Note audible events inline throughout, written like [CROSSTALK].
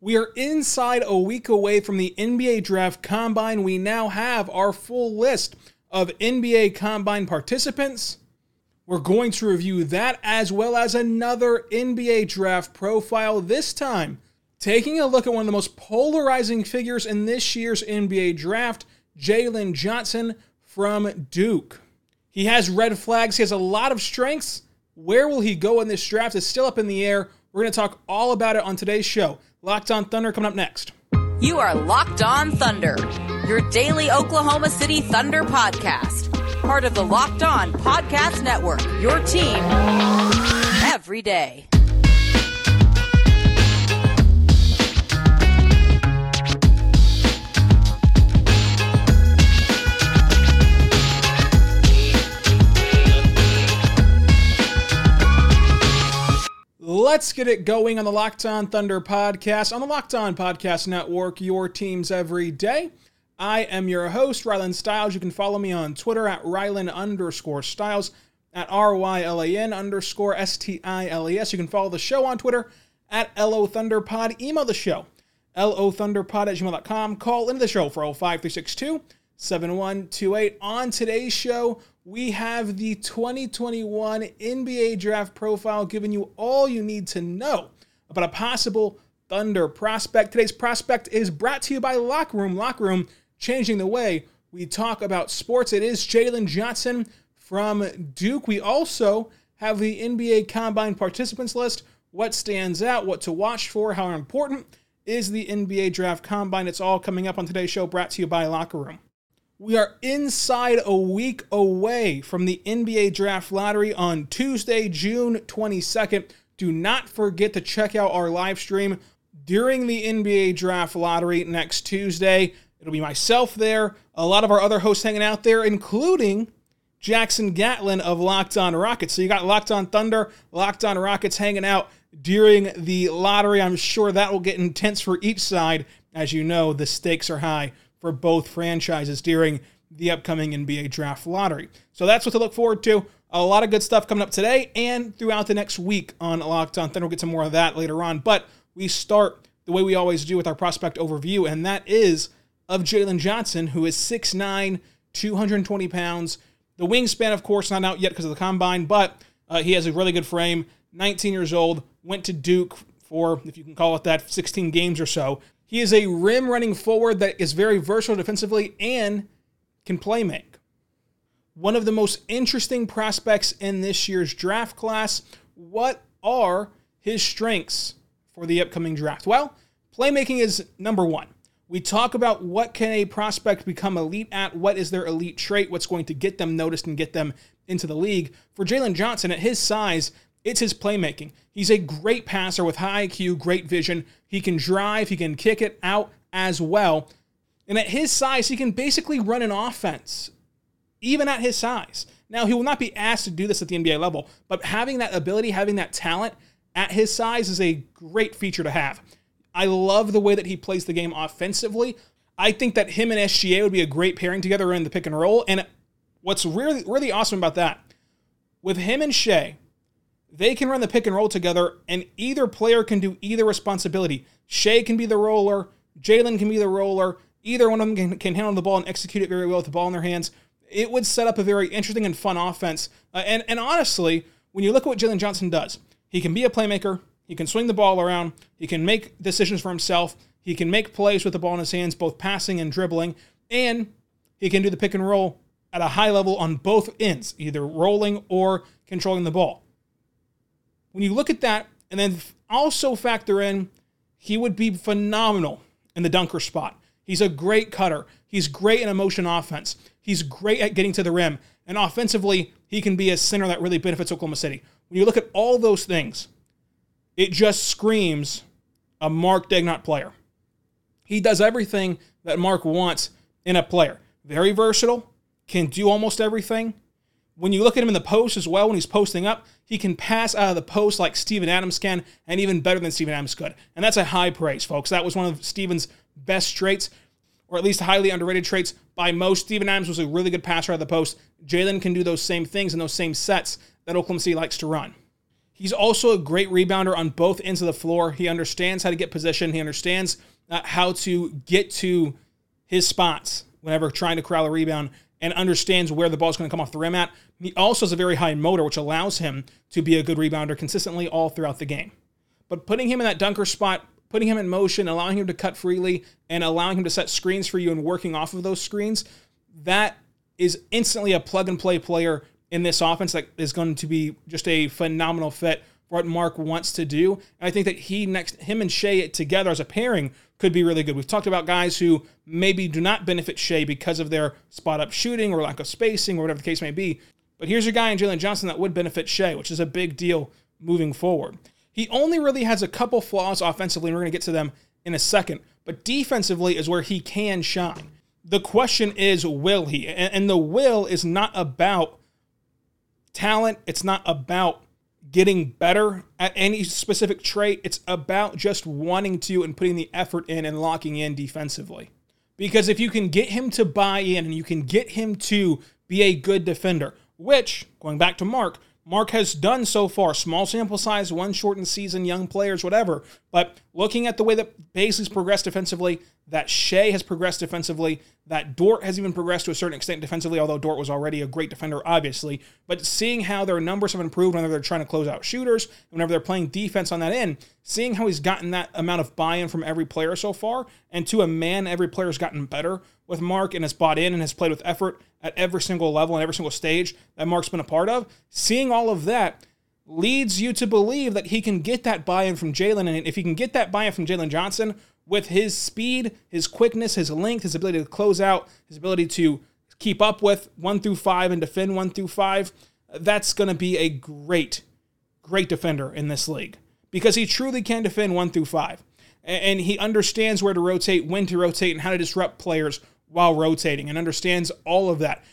We are inside a week away from the NBA Draft Combine. We now have our full list of NBA Combine participants. We're going to review that as well as another NBA Draft profile, this time taking a look at one of the most polarizing figures in this year's NBA Draft, Jalen Johnson from Duke. He has red flags, he has a lot of strengths. Where will he go in this draft is still up in the air. We're going to talk all about it on today's show. Locked on Thunder coming up next. You are Locked On Thunder, your daily Oklahoma City Thunder podcast. Part of the Locked On Podcast Network, your team every day. Let's get it going on the Locked On Thunder podcast on the Locked On Podcast Network, your teams every day. I am your host, Rylan Stiles. You can follow me on Twitter at Rylan underscore Stiles, at R-Y-L-A-N underscore S-T-I-L-E-S. You can follow the show on Twitter at LO Thunderpod. Email the show, LOThunderpod at gmail.com. Call into the show for 05362 7128. On today's show, we have the 2021 NBA Draft Profile giving you all you need to know about a possible Thunder prospect. Today's prospect is brought to you by Locker Room. Locker Room changing the way we talk about sports. It is Jalen Johnson from Duke. We also have the NBA Combine participants list. What stands out, what to watch for, how important is the NBA Draft Combine. It's all coming up on today's show, brought to you by Locker Room. We are inside a week away from the NBA Draft Lottery on Tuesday, June 22nd. Do not forget to check out our live stream during the NBA Draft Lottery next Tuesday. It'll be myself there, a lot of our other hosts hanging out there, including Jackson Gatlin of Locked On Rockets. So you got Locked On Thunder, Locked On Rockets hanging out during the lottery. I'm sure that will get intense for each side. As you know, the stakes are high for both franchises during the upcoming NBA draft lottery. So that's what to look forward to. A lot of good stuff coming up today and throughout the next week on Locked On. Then we'll get some more of that later on. But we start the way we always do with our prospect overview, and that is of Jalen Johnson, who is 6'9, 220 pounds. The wingspan, of course, not out yet because of the combine, but uh, he has a really good frame. 19 years old, went to Duke for, if you can call it that, 16 games or so. He is a rim running forward that is very versatile defensively and can play make. One of the most interesting prospects in this year's draft class. What are his strengths for the upcoming draft? Well, playmaking is number one. We talk about what can a prospect become elite at, what is their elite trait, what's going to get them noticed and get them into the league. For Jalen Johnson, at his size, it's his playmaking. He's a great passer with high IQ, great vision. He can drive, he can kick it out as well. And at his size, he can basically run an offense, even at his size. Now, he will not be asked to do this at the NBA level, but having that ability, having that talent at his size is a great feature to have. I love the way that he plays the game offensively. I think that him and SGA would be a great pairing together in the pick and roll. And what's really, really awesome about that, with him and Shai, they can run the pick and roll together, and either player can do either responsibility. Shai can be the roller, Jalen can be the roller. Either one of them can, can, handle the ball and execute it very well with the ball in their hands. It would set up a very interesting and fun offense. Uh, and, and honestly, when you look at what Jalen Johnson does, he can be a playmaker, he can swing the ball around, he can make decisions for himself, he can make plays with the ball in his hands, both passing and dribbling, and he can do the pick and roll at a high level on both ends, either rolling or controlling the ball. When you look at that, and then also factor in, he would be phenomenal in the dunker spot. He's a great cutter. He's great in a motion offense. He's great at getting to the rim. And offensively, he can be a center that really benefits Oklahoma City. When you look at all those things, it just screams a Mark Daigneault player. He does everything that Mark wants in a player. Very versatile, can do almost everything, when you look at him in the post as well, when he's posting up, he can pass out of the post like Steven Adams can, and even better than Steven Adams could. And that's a high praise, folks. That was one of Steven's best traits, or at least highly underrated traits by most. Steven Adams was a really good passer out of the post. Jalen can do those same things and those same sets that Oklahoma City likes to run. He's also a great rebounder on both ends of the floor. He understands how to get position. He understands uh, how to get to his spots whenever trying to corral a rebound and understands where the ball is going to come off the rim at. He also has a very high motor, which allows him to be a good rebounder consistently all throughout the game. But putting him in that dunker spot, putting him in motion, allowing him to cut freely, and allowing him to set screens for you and working off of those screens, that is instantly a plug and play player in this offense that is going to be just a phenomenal fit what Mark wants to do. And I think that he next him and Shai together as a pairing could be really good. We've talked about guys who maybe do not benefit Shai because of their spot up shooting or lack of spacing or whatever the case may be. But here's a guy in Jalen Johnson that would benefit Shai, which is a big deal moving forward. He only really has a couple flaws offensively, and we're going to get to them in a second. But defensively is where he can shine. The question is, will he? And the will is not about talent, it's not about getting better at any specific trait. It's about just wanting to and putting the effort in and locking in defensively. Because if you can get him to buy in and you can get him to be a good defender, which, going back to Mark, Mark has done so far. Small sample size, one shortened season, young players, whatever. But looking at the way that Bazley's progressed defensively, that Shai has progressed defensively, that Dort has even progressed to a certain extent defensively, although Dort was already a great defender, obviously. But seeing how their numbers have improved whenever they're trying to close out shooters, whenever they're playing defense on that end, seeing how he's gotten that amount of buy in from every player so far, and to a man, every player's gotten better with Mark and has bought in and has played with effort at every single level and every single stage that Mark's been a part of, seeing all of that leads you to believe that he can get that buy in from Jalen. And if he can get that buy in from Jalen Johnson with his speed, his quickness, his length, his ability to close out, his ability to keep up with one through five and defend one through five, that's going to be a great, great defender in this league because he truly can defend one through five. And he understands where to rotate, when to rotate, and how to disrupt players while rotating and understands all of that.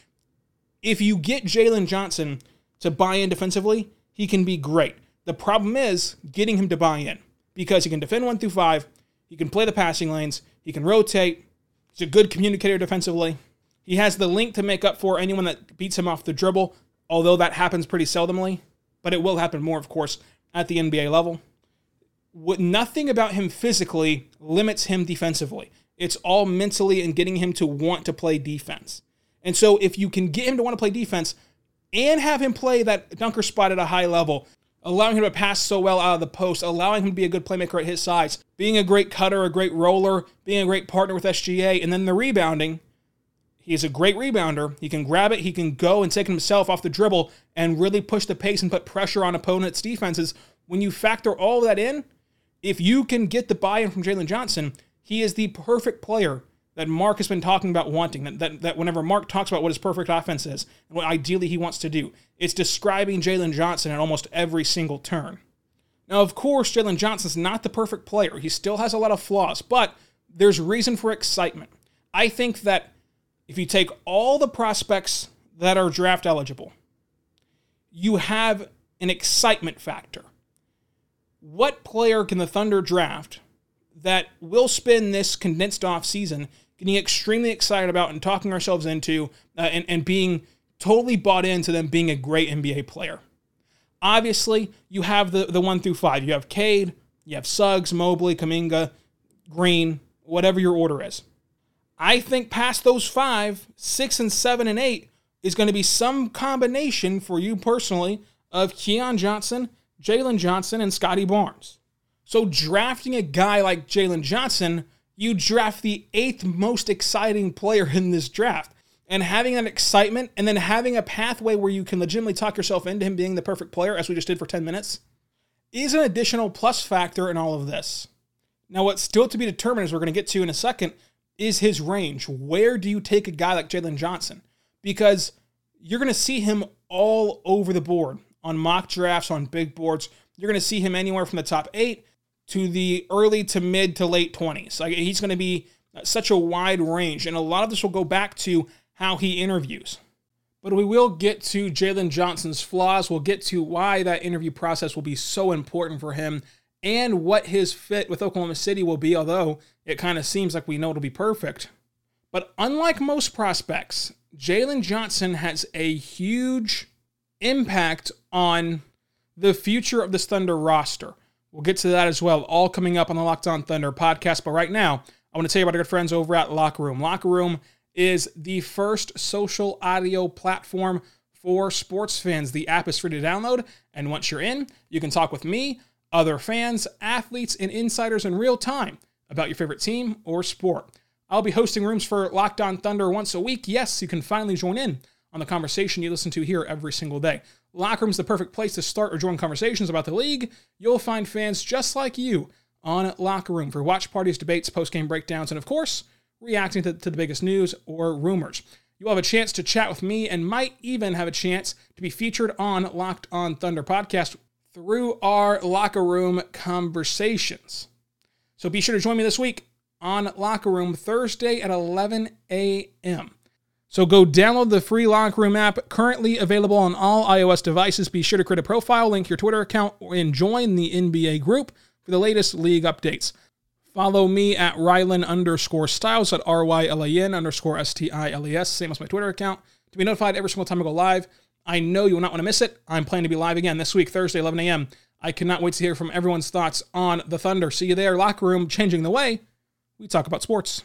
If you get Jalen Johnson to buy in defensively, he can be great. The problem is getting him to buy in because he can defend one through five, he can play the passing lanes, he can rotate, he's a good communicator defensively. He has the link to make up for anyone that beats him off the dribble, although that happens pretty seldomly, but it will happen more, of course, at the NBA level. Nothing about him physically limits him defensively. It's all mentally and getting him to want to play defense. And so if you can get him to want to play defense and have him play that dunker spot at a high level, allowing him to pass so well out of the post, allowing him to be a good playmaker at his size, being a great cutter, a great roller, being a great partner with SGA, and then the rebounding. He's a great rebounder. He can grab it, he can go and take himself off the dribble and really push the pace and put pressure on opponents' defenses. When you factor all that in, if you can get the buy in from Jalen Johnson, he is the perfect player that Mark has been talking about wanting. That, that, that whenever Mark talks about what his perfect offense is and what ideally he wants to do, it's describing Jalen Johnson at almost every single turn. Now, of course, Jalen Johnson's not the perfect player. He still has a lot of flaws, but there's reason for excitement. I think that if you take all the prospects that are draft eligible, you have an excitement factor. What player can the Thunder draft that we'll spend this condensed off season getting extremely excited about and talking ourselves into uh, and, and being totally bought into them being a great NBA player. Obviously, you have the, the one through five. You have Cade, you have Suggs, Mobley, Kuminga, Green, whatever your order is. I think past those five, six and seven and eight is going to be some combination for you personally of Keon Johnson, Jalen Johnson, and Scottie Barnes. So drafting a guy like Jalen Johnson, you draft the eighth most exciting player in this draft. And having that excitement and then having a pathway where you can legitimately talk yourself into him being the perfect player, as we just did for 10 minutes, is an additional plus factor in all of this. Now, what's still to be determined, as we're going to get to in a second, is his range. Where do you take a guy like Jalen Johnson? Because you're going to see him all over the board on mock drafts, on big boards. You're going to see him anywhere from the top eight to the early to mid to late 20s. Like he's going to be such a wide range. And a lot of this will go back to how he interviews. But we will get to Jalen Johnson's flaws. We'll get to why that interview process will be so important for him and what his fit with Oklahoma City will be, although it kind of seems like we know it'll be perfect. But unlike most prospects, Jalen Johnson has a huge impact on the future of this Thunder roster. We'll get to that as well, all coming up on the Locked On Thunder podcast. But right now, I want to tell you about our good friends over at Locker Room. Locker Room is the first social audio platform for sports fans. The app is free to download, and once you're in, you can talk with me, other fans, athletes, and insiders in real time about your favorite team or sport. I'll be hosting rooms for Locked On Thunder once a week. Yes, you can finally join in on the conversation you listen to here every single day. Locker Room's the perfect place to start or join conversations about the league. You'll find fans just like you on Locker Room for watch parties, debates, post-game breakdowns, and of course, reacting to, to the biggest news or rumors. You'll have a chance to chat with me and might even have a chance to be featured on Locked On Thunder podcast through our Locker Room conversations. So be sure to join me this week on Locker Room Thursday at 11 a.m. So go download the free Locker Room app, currently available on all iOS devices. Be sure to create a profile, link your Twitter account, and join the NBA group for the latest league updates. Follow me at Rylan underscore Stiles at R Y L A N underscore S T I L E S, same as my Twitter account, to be notified every single time I go live. I know you will not want to miss it. I'm planning to be live again this week, Thursday, 11 a.m. I cannot wait to hear from everyone's thoughts on the Thunder. See you there, locker room, changing the way we talk about sports.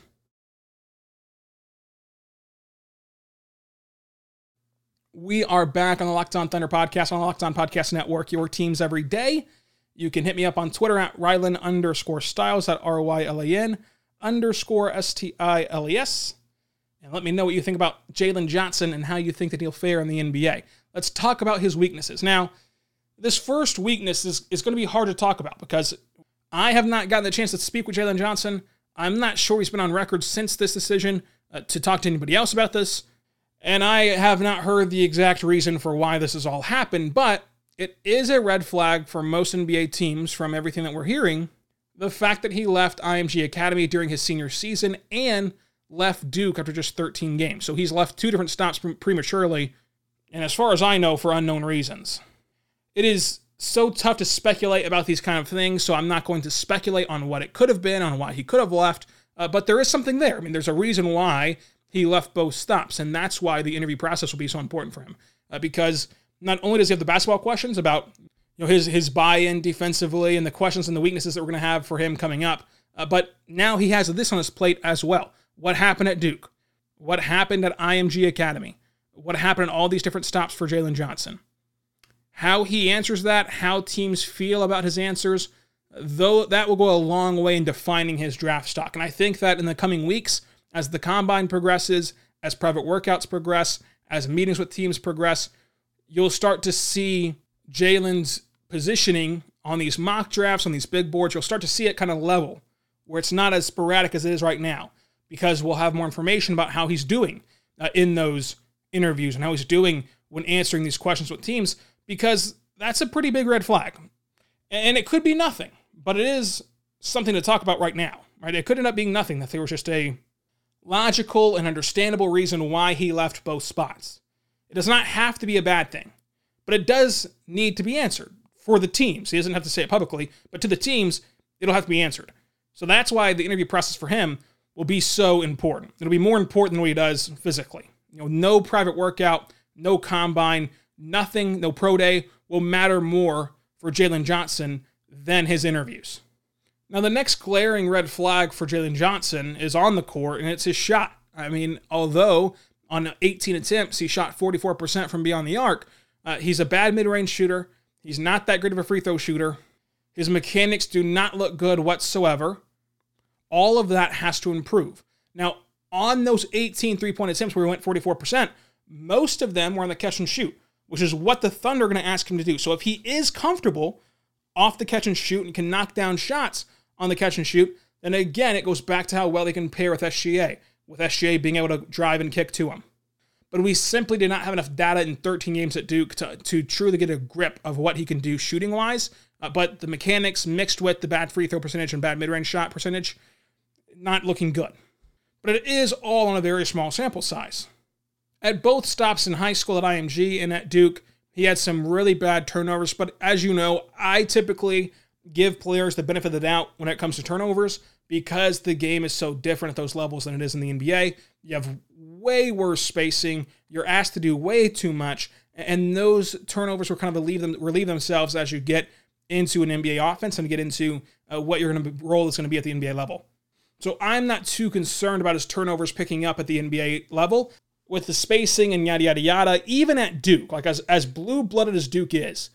We are back on the Locked On Thunder podcast on the Locked On Podcast Network, your teams every day. You can hit me up on Twitter at Rylan underscore Stiles at R Y L A N underscore S T I L E S. And let me know what you think about Jalen Johnson and how you think that he'll fare in the NBA. Let's talk about his weaknesses. Now, this first weakness is, is going to be hard to talk about because I have not gotten the chance to speak with Jalen Johnson. I'm not sure he's been on record since this decision uh, to talk to anybody else about this. And I have not heard the exact reason for why this has all happened, but it is a red flag for most NBA teams from everything that we're hearing. The fact that he left IMG Academy during his senior season and left Duke after just 13 games. So he's left two different stops prematurely, and as far as I know, for unknown reasons. It is so tough to speculate about these kind of things, so I'm not going to speculate on what it could have been, on why he could have left, uh, but there is something there. I mean, there's a reason why he left both stops. And that's why the interview process will be so important for him. Uh, because not only does he have the basketball questions about you know his his buy-in defensively and the questions and the weaknesses that we're going to have for him coming up, uh, but now he has this on his plate as well. What happened at Duke? What happened at IMG Academy? What happened in all these different stops for Jalen Johnson? How he answers that, how teams feel about his answers, though that will go a long way in defining his draft stock. And I think that in the coming weeks, as the combine progresses, as private workouts progress, as meetings with teams progress, you'll start to see Jalen's positioning on these mock drafts, on these big boards. You'll start to see it kind of level where it's not as sporadic as it is right now because we'll have more information about how he's doing uh, in those interviews and how he's doing when answering these questions with teams because that's a pretty big red flag. And it could be nothing, but it is something to talk about right now, right? It could end up being nothing that there was just a logical and understandable reason why he left both spots. It does not have to be a bad thing, but it does need to be answered for the teams. He doesn't have to say it publicly, but to the teams, it'll have to be answered. So that's why the interview process for him will be so important. It'll be more important than what he does physically. You know, no private workout, no combine, nothing, no pro day will matter more for Jalen Johnson than his interviews. Now, the next glaring red flag for Jalen Johnson is on the court, and it's his shot. I mean, although on 18 attempts, he shot 44% from beyond the arc, uh, he's a bad mid range shooter. He's not that great of a free throw shooter. His mechanics do not look good whatsoever. All of that has to improve. Now, on those 18 three point attempts where he went 44%, most of them were on the catch and shoot, which is what the Thunder are going to ask him to do. So if he is comfortable off the catch and shoot and can knock down shots, on the catch and shoot, then again, it goes back to how well they can pair with SGA, with SGA being able to drive and kick to him. But we simply did not have enough data in 13 games at Duke to, to truly get a grip of what he can do shooting wise. Uh, but the mechanics mixed with the bad free throw percentage and bad mid range shot percentage, not looking good. But it is all on a very small sample size. At both stops in high school at IMG and at Duke, he had some really bad turnovers. But as you know, I typically give players the benefit of the doubt when it comes to turnovers because the game is so different at those levels than it is in the NBA. You have way worse spacing, you're asked to do way too much, And those turnovers will kind of relieve them relieve themselves as you get into an NBA offense and get into uh, what your role is going to be at the NBA level. So I'm not too concerned about his turnovers picking up at the NBA level with the spacing and yada yada yada. Even at Duke, like as as blue blooded as Duke is,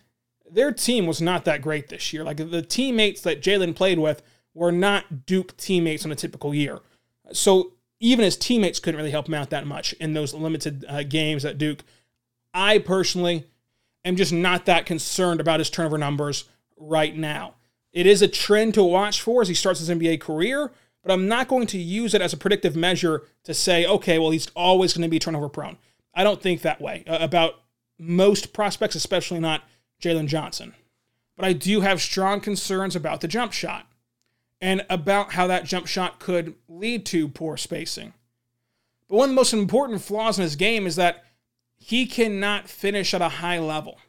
their team was not that great this year. Like the teammates that Jalen played with were not Duke teammates on a typical year. So even his teammates couldn't really help him out that much in those limited uh, games at Duke. I personally am just not that concerned about his turnover numbers right now. It is a trend to watch for as he starts his NBA career, but I'm not going to use it as a predictive measure to say, okay, well, he's always going to be turnover prone. I don't think that way uh, about most prospects, especially not Jalen Johnson. But I do have strong concerns about the jump shot and about how that jump shot could lead to poor spacing. But one of the most important flaws in his game is that he cannot finish at a high level.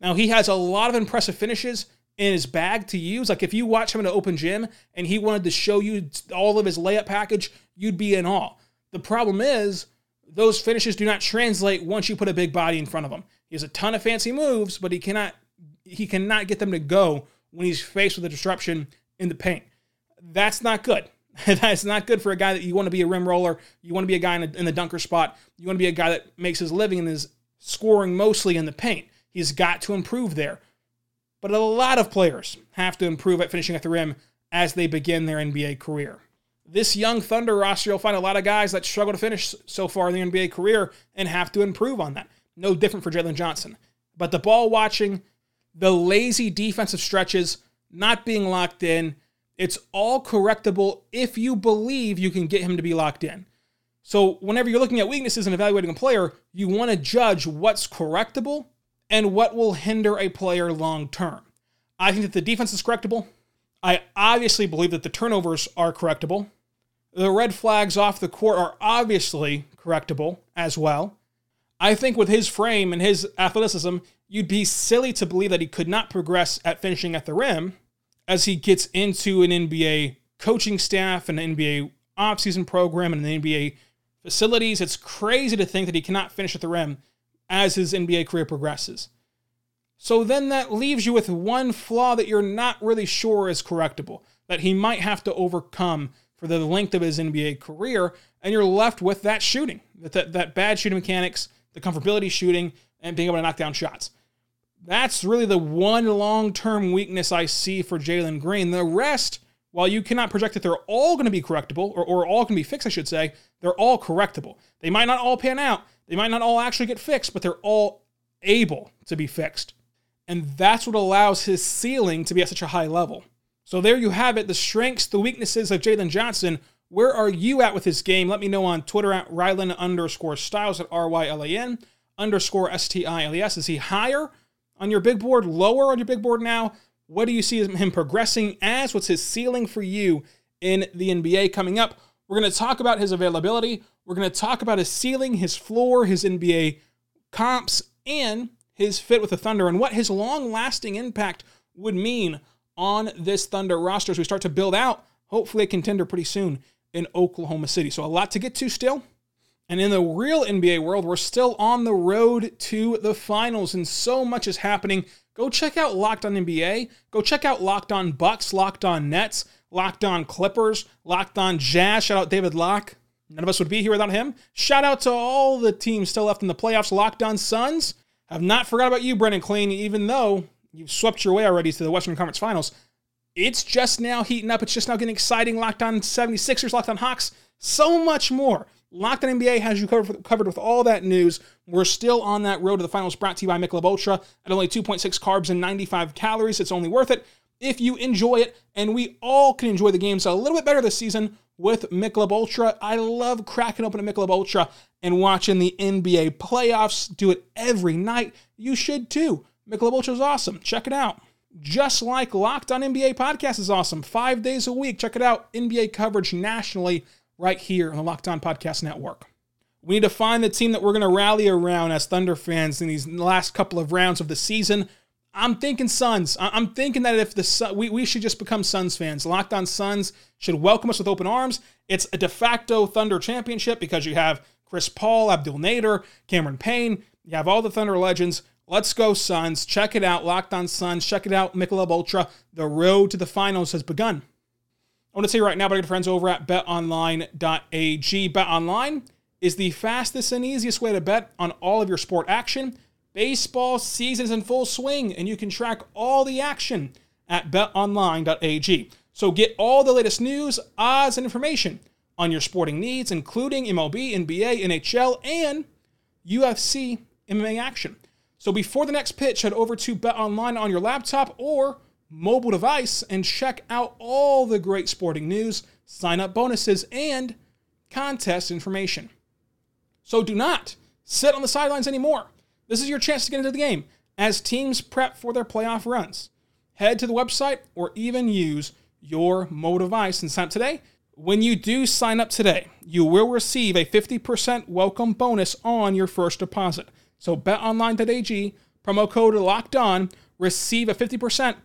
Now, he has a lot of impressive finishes in his bag to use. Like if you watch him in an open gym and he wanted to show you all of his layup package, you'd be in awe. The problem is those finishes do not translate once you put a big body in front of him. He has a ton of fancy moves, but he cannot he cannot get them to go when he's faced with a disruption in the paint. That's not good. [LAUGHS] That's not good for a guy that you want to be a rim roller. You want to be a guy in, a, in the dunker spot. You want to be a guy that makes his living and is scoring mostly in the paint. He's got to improve there. But a lot of players have to improve at finishing at the rim as they begin their NBA career. This young Thunder roster, you'll find a lot of guys that struggle to finish so far in the NBA career and have to improve on that. No different for Jalen Johnson. But the ball watching, the lazy defensive stretches, not being locked in, it's all correctable if you believe you can get him to be locked in. So, whenever you're looking at weaknesses and evaluating a player, you want to judge what's correctable and what will hinder a player long term. I think that the defense is correctable. I obviously believe that the turnovers are correctable. The red flags off the court are obviously correctable as well. I think with his frame and his athleticism, you'd be silly to believe that he could not progress at finishing at the rim as he gets into an NBA coaching staff and an NBA offseason program and an NBA facilities. It's crazy to think that he cannot finish at the rim as his NBA career progresses. So then that leaves you with one flaw that you're not really sure is correctable, that he might have to overcome for the length of his NBA career, and you're left with that shooting, that, that, that bad shooting mechanics, the comfortability shooting, and being able to knock down shots. That's really the one long term weakness I see for Jalen Green. The rest, while you cannot project that they're all going to be correctable, or, or all can be fixed, I should say, they're all correctable. They might not all pan out, they might not all actually get fixed, but they're all able to be fixed. And that's what allows his ceiling to be at such a high level. So there you have it the strengths, the weaknesses of Jalen Johnson. Where are you at with his game? Let me know on Twitter at Rylan underscore Stiles at R Y L A N underscore S T I L E S. Is he higher on your big board, lower on your big board now? What do you see him progressing as? What's his ceiling for you in the NBA coming up? We're going to talk about his availability. We're going to talk about his ceiling, his floor, his NBA comps, and his fit with the Thunder and what his long lasting impact would mean on this Thunder roster as we start to build out, hopefully, a contender pretty soon in Oklahoma City. So, a lot to get to still. And in the real NBA world, we're still on the road to the finals, and so much is happening. Go check out Locked On NBA. Go check out Locked On Bucks, Locked On Nets, Locked On Clippers, Locked On Jazz. Shout out David Locke. None of us would be here without him. Shout out to all the teams still left in the playoffs. Locked On Suns. Have not forgot about you, Brendan Clean, even though you've swept your way already to the Western Conference Finals. It's just now heating up. It's just now getting exciting. Locked on 76ers, Locked on Hawks, so much more. Locked on NBA has you covered, covered with all that news. We're still on that road to the finals brought to you by Michelob Ultra at only 2.6 carbs and 95 calories. It's only worth it if you enjoy it, and we all can enjoy the games a little bit better this season with Michelob Ultra. I love cracking open a Michelob Ultra and watching the NBA playoffs. Do it every night. You should too. Michelob Ultra is awesome. Check it out. Just like Locked on NBA podcast is awesome. Five days a week. Check it out. NBA coverage nationally right here on the Locked On Podcast Network. We need to find the team that we're going to rally around as Thunder fans in these last couple of rounds of the season. I'm thinking Suns. I'm thinking that if the we, we should just become Suns fans. Locked on Suns should welcome us with open arms. It's a de facto Thunder championship because you have Chris Paul, Abdel Nader, Cameron Payne, You have all the Thunder legends. Let's go, Suns. Check it out. Locked on Suns. Check it out. Michelob Ultra. The road to the finals has begun. I want to say right now, my good friends over at betonline.ag. BetOnline is the fastest and easiest way to bet on all of your sport action. Baseball season is in full swing, and you can track all the action at betonline.ag. So get all the latest news, odds, and information on your sporting needs, including MLB, NBA, NHL, and UFC MMA action. So before the next pitch, head over to BetOnline on your laptop or mobile device and check out all the great sporting news, sign up bonuses, and contest information. So do not sit on the sidelines anymore. This is your chance to get into the game as teams prep for their playoff runs. Head to the website or even use your mobile device and sign up today. When you do sign up today, you will receive a 50% welcome bonus on your first deposit. So betonline.ag, promo code locked on, receive a 50%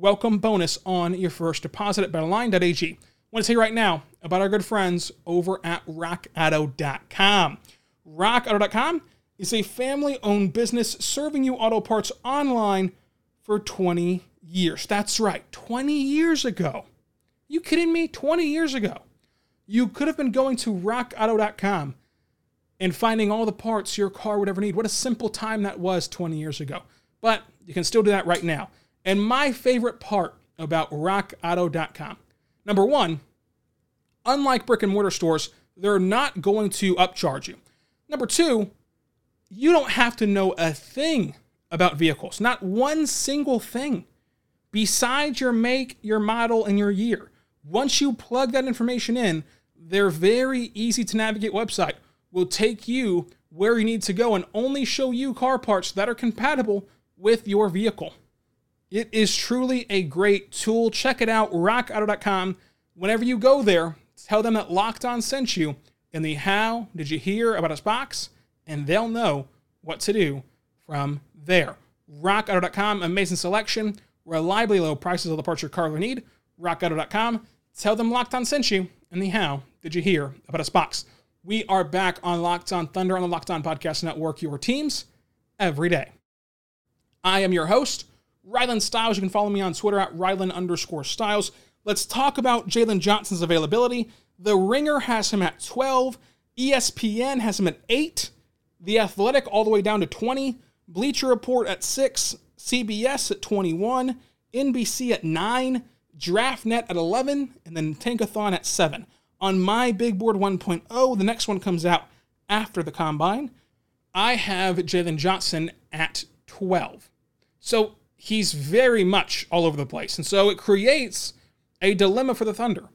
welcome bonus on your first deposit at betonline.ag. I want to you right now about our good friends over at rockauto.com. Rockauto.com is a family owned business serving you auto parts online for 20 years. That's right, 20 years ago. You kidding me? 20 years ago. You could have been going to rockauto.com and finding all the parts your car would ever need. What a simple time that was 20 years ago. But you can still do that right now. And my favorite part about rockauto.com number one, unlike brick and mortar stores, they're not going to upcharge you. Number two, you don't have to know a thing about vehicles, not one single thing besides your make, your model, and your year. Once you plug that information in, their very easy to navigate website will take you where you need to go and only show you car parts that are compatible with your vehicle. It is truly a great tool. Check it out, rockauto.com. Whenever you go there, tell them that Locked On sent you in the How Did You Hear About Us box, and they'll know what to do from there. RockAuto.com, amazing selection, reliably low prices of the parts your car will need. RockAuto.com, tell them Locked On sent you in the How Did You Hear About Us box. We are back on Locked On Thunder on the Locked On Podcast Network, your teams every day. I am your host, Rylan Stiles. You can follow me on Twitter at Rylan underscore Stiles. Let's talk about Jalen Johnson's availability. The Ringer has him at 12. ESPN has him at 8. The Athletic all the way down to 20. Bleacher Report at 6. CBS at 21. NBC at 9. DraftNet at 11. And then Tankathon at 7. On my Big Board 1.0, the next one comes out after the combine. I have Jalen Johnson at 12. So he's very much all over the place. And so it creates a dilemma for the Thunder.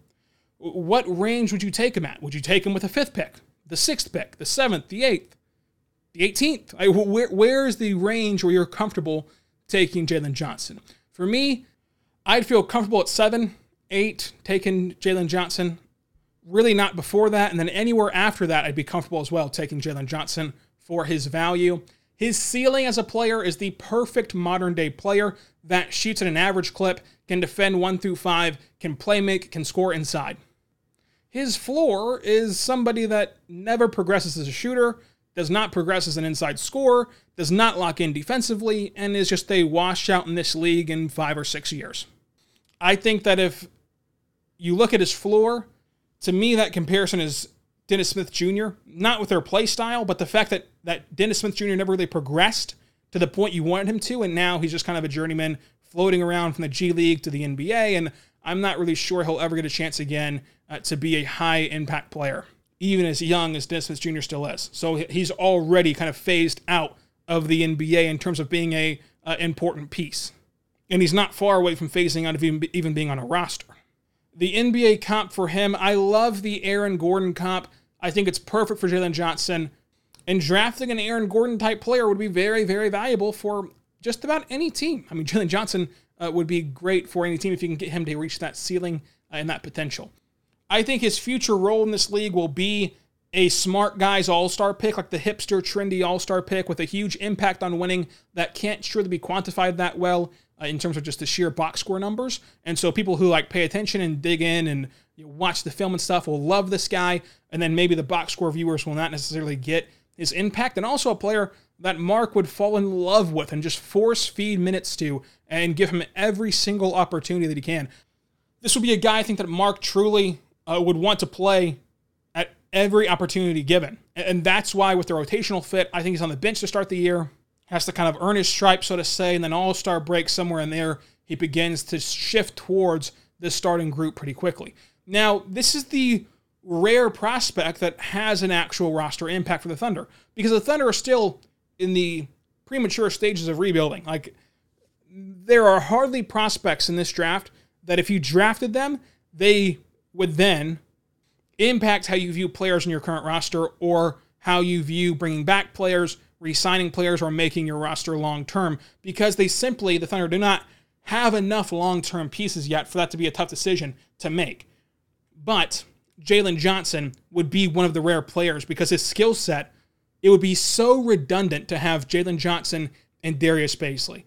What range would you take him at? Would you take him with a fifth pick, the sixth pick, the seventh, the eighth, the 18th? I, where, where is the range where you're comfortable taking Jalen Johnson? For me, I'd feel comfortable at seven, eight, taking Jalen Johnson. Really not before that. And then anywhere after that, I'd be comfortable as well taking Jalen Johnson for his value. His ceiling as a player is the perfect modern day player that shoots at an average clip, can defend one through five, can play make, can score inside. His floor is somebody that never progresses as a shooter, does not progress as an inside scorer, does not lock in defensively, and is just a washout in this league in five or six years. I think that if you look at his floor, to me, that comparison is Dennis Smith Jr., not with their play style, but the fact that, that Dennis Smith Jr. never really progressed to the point you wanted him to, and now he's just kind of a journeyman floating around from the G League to the NBA, and I'm not really sure he'll ever get a chance again uh, to be a high impact player, even as young as Dennis Smith Jr. still is. So he's already kind of phased out of the NBA in terms of being a uh, important piece, and he's not far away from phasing out of even, even being on a roster. The NBA comp for him, I love the Aaron Gordon comp. I think it's perfect for Jalen Johnson. And drafting an Aaron Gordon type player would be very, very valuable for just about any team. I mean, Jalen Johnson uh, would be great for any team if you can get him to reach that ceiling uh, and that potential. I think his future role in this league will be a smart guy's all star pick, like the hipster, trendy all star pick with a huge impact on winning that can't surely be quantified that well uh, in terms of just the sheer box score numbers. And so people who like pay attention and dig in and you know, watch the film and stuff will love this guy. And then maybe the box score viewers will not necessarily get his impact, and also a player that Mark would fall in love with and just force feed minutes to and give him every single opportunity that he can. This would be a guy I think that Mark truly uh, would want to play at every opportunity given. And that's why, with the rotational fit, I think he's on the bench to start the year, has to kind of earn his stripes, so to say, and then all star break somewhere in there, he begins to shift towards the starting group pretty quickly. Now, this is the rare prospect that has an actual roster impact for the Thunder because the Thunder are still in the premature stages of rebuilding. Like, there are hardly prospects in this draft that if you drafted them, they would then impact how you view players in your current roster or how you view bringing back players, re signing players, or making your roster long term because they simply, the Thunder, do not have enough long term pieces yet for that to be a tough decision to make. But Jalen Johnson would be one of the rare players because his skill set, it would be so redundant to have Jalen Johnson and Darius Bazley.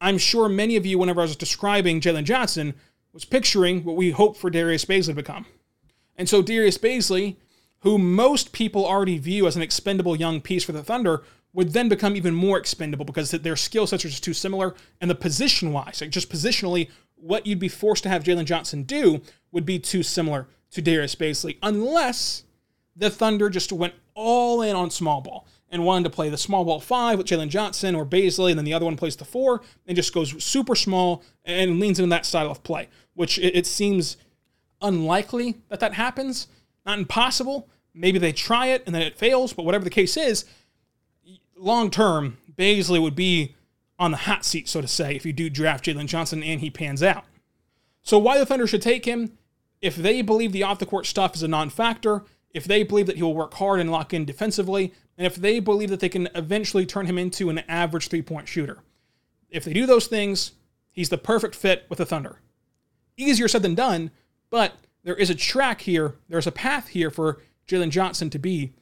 I'm sure many of you, whenever I was describing Jalen Johnson, was picturing what we hope for Darius Bazley to become. And so Darius Bazley, who most people already view as an expendable young piece for the Thunder, would then become even more expendable because their skill sets are just too similar. And the position wise, like just positionally, what you'd be forced to have Jalen Johnson do would be too similar to Darius Bazley, unless the Thunder just went all in on small ball and wanted to play the small ball five with Jalen Johnson or Bazley, and then the other one plays the four and just goes super small and leans into that style of play, which it, it seems unlikely that that happens. Not impossible. Maybe they try it and then it fails, but whatever the case is, long term, Bazley would be on the hot seat, so to say, if you do draft Jalen Johnson and he pans out. So, why the Thunder should take him? If they believe the off the court stuff is a non factor, if they believe that he will work hard and lock in defensively, and if they believe that they can eventually turn him into an average three point shooter. If they do those things, he's the perfect fit with the Thunder. Easier said than done, but there is a track here, there's a path here for Jalen Johnson to be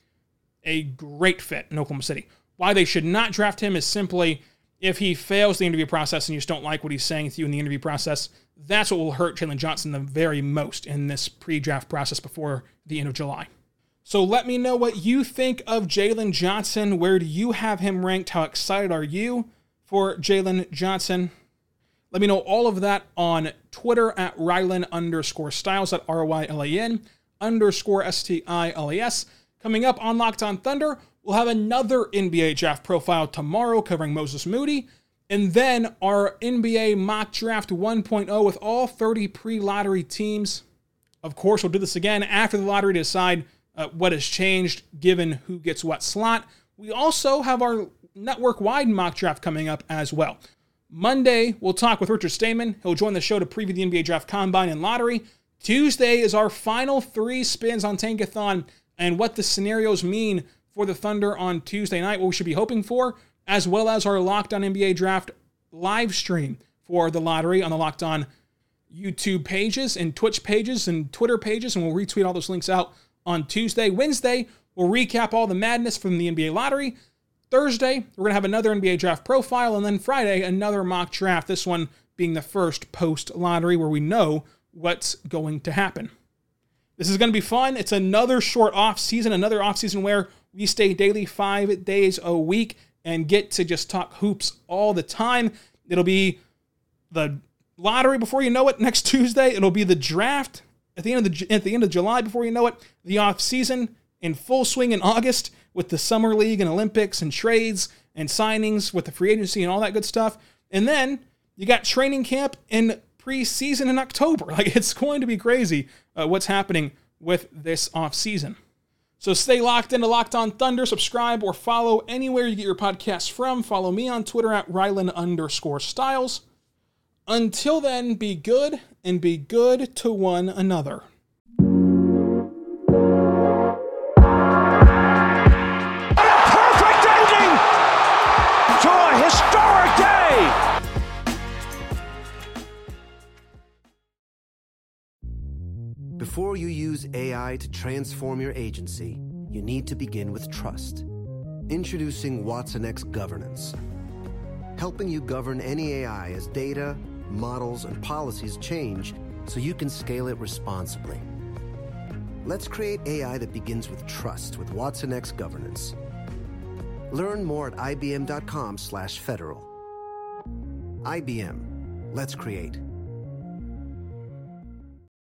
a great fit in Oklahoma City. Why they should not draft him is simply if he fails the interview process and you just don't like what he's saying to you in the interview process, that's what will hurt Jalen Johnson the very most in this pre draft process before the end of July. So let me know what you think of Jalen Johnson. Where do you have him ranked? How excited are you for Jalen Johnson? Let me know all of that on Twitter at Rylan underscore Stiles at R Y L A N underscore S T I L E S. Coming up on Locked On Thunder, We'll have another NBA draft profile tomorrow covering Moses Moody. And then our NBA mock draft 1.0 with all 30 pre lottery teams. Of course, we'll do this again after the lottery to decide uh, what has changed given who gets what slot. We also have our network wide mock draft coming up as well. Monday, we'll talk with Richard Stayman. He'll join the show to preview the NBA draft combine and lottery. Tuesday is our final three spins on Tankathon and what the scenarios mean for the Thunder on Tuesday night, what we should be hoping for, as well as our Locked On NBA Draft live stream for the lottery on the Locked On YouTube pages and Twitch pages and Twitter pages, and we'll retweet all those links out on Tuesday. Wednesday, we'll recap all the madness from the NBA lottery. Thursday, we're going to have another NBA draft profile, and then Friday, another mock draft. This one being the first post lottery where we know what's going to happen. This is going to be fun. It's another short off season, another off season where we stay daily five days a week and get to just talk hoops all the time. It'll be the lottery before you know it next [LAUGHS] Tuesday. It'll be the draft at the end of the at the end of July before you know it. The off season in full swing in August with the summer league and Olympics and trades and signings with the free agency and all that good stuff. And then you got training camp in preseason in October. [LAUGHS] Like it's going to be crazy uh, what's happening with this off season. So stay locked into Locked On Thunder. Subscribe or follow anywhere you get your podcasts from. Follow me on Twitter at Rylan underscore Stiles. Until then, be good and be good to one another. Before you use AI to transform your agency, you need to begin with trust. Introducing Watson X Governance, helping you govern any AI as data, models, and policies change so you can scale it responsibly. Let's create AI that begins with trust with Watson X Governance. Learn more at ibm.com/federal. IBM. Let's create.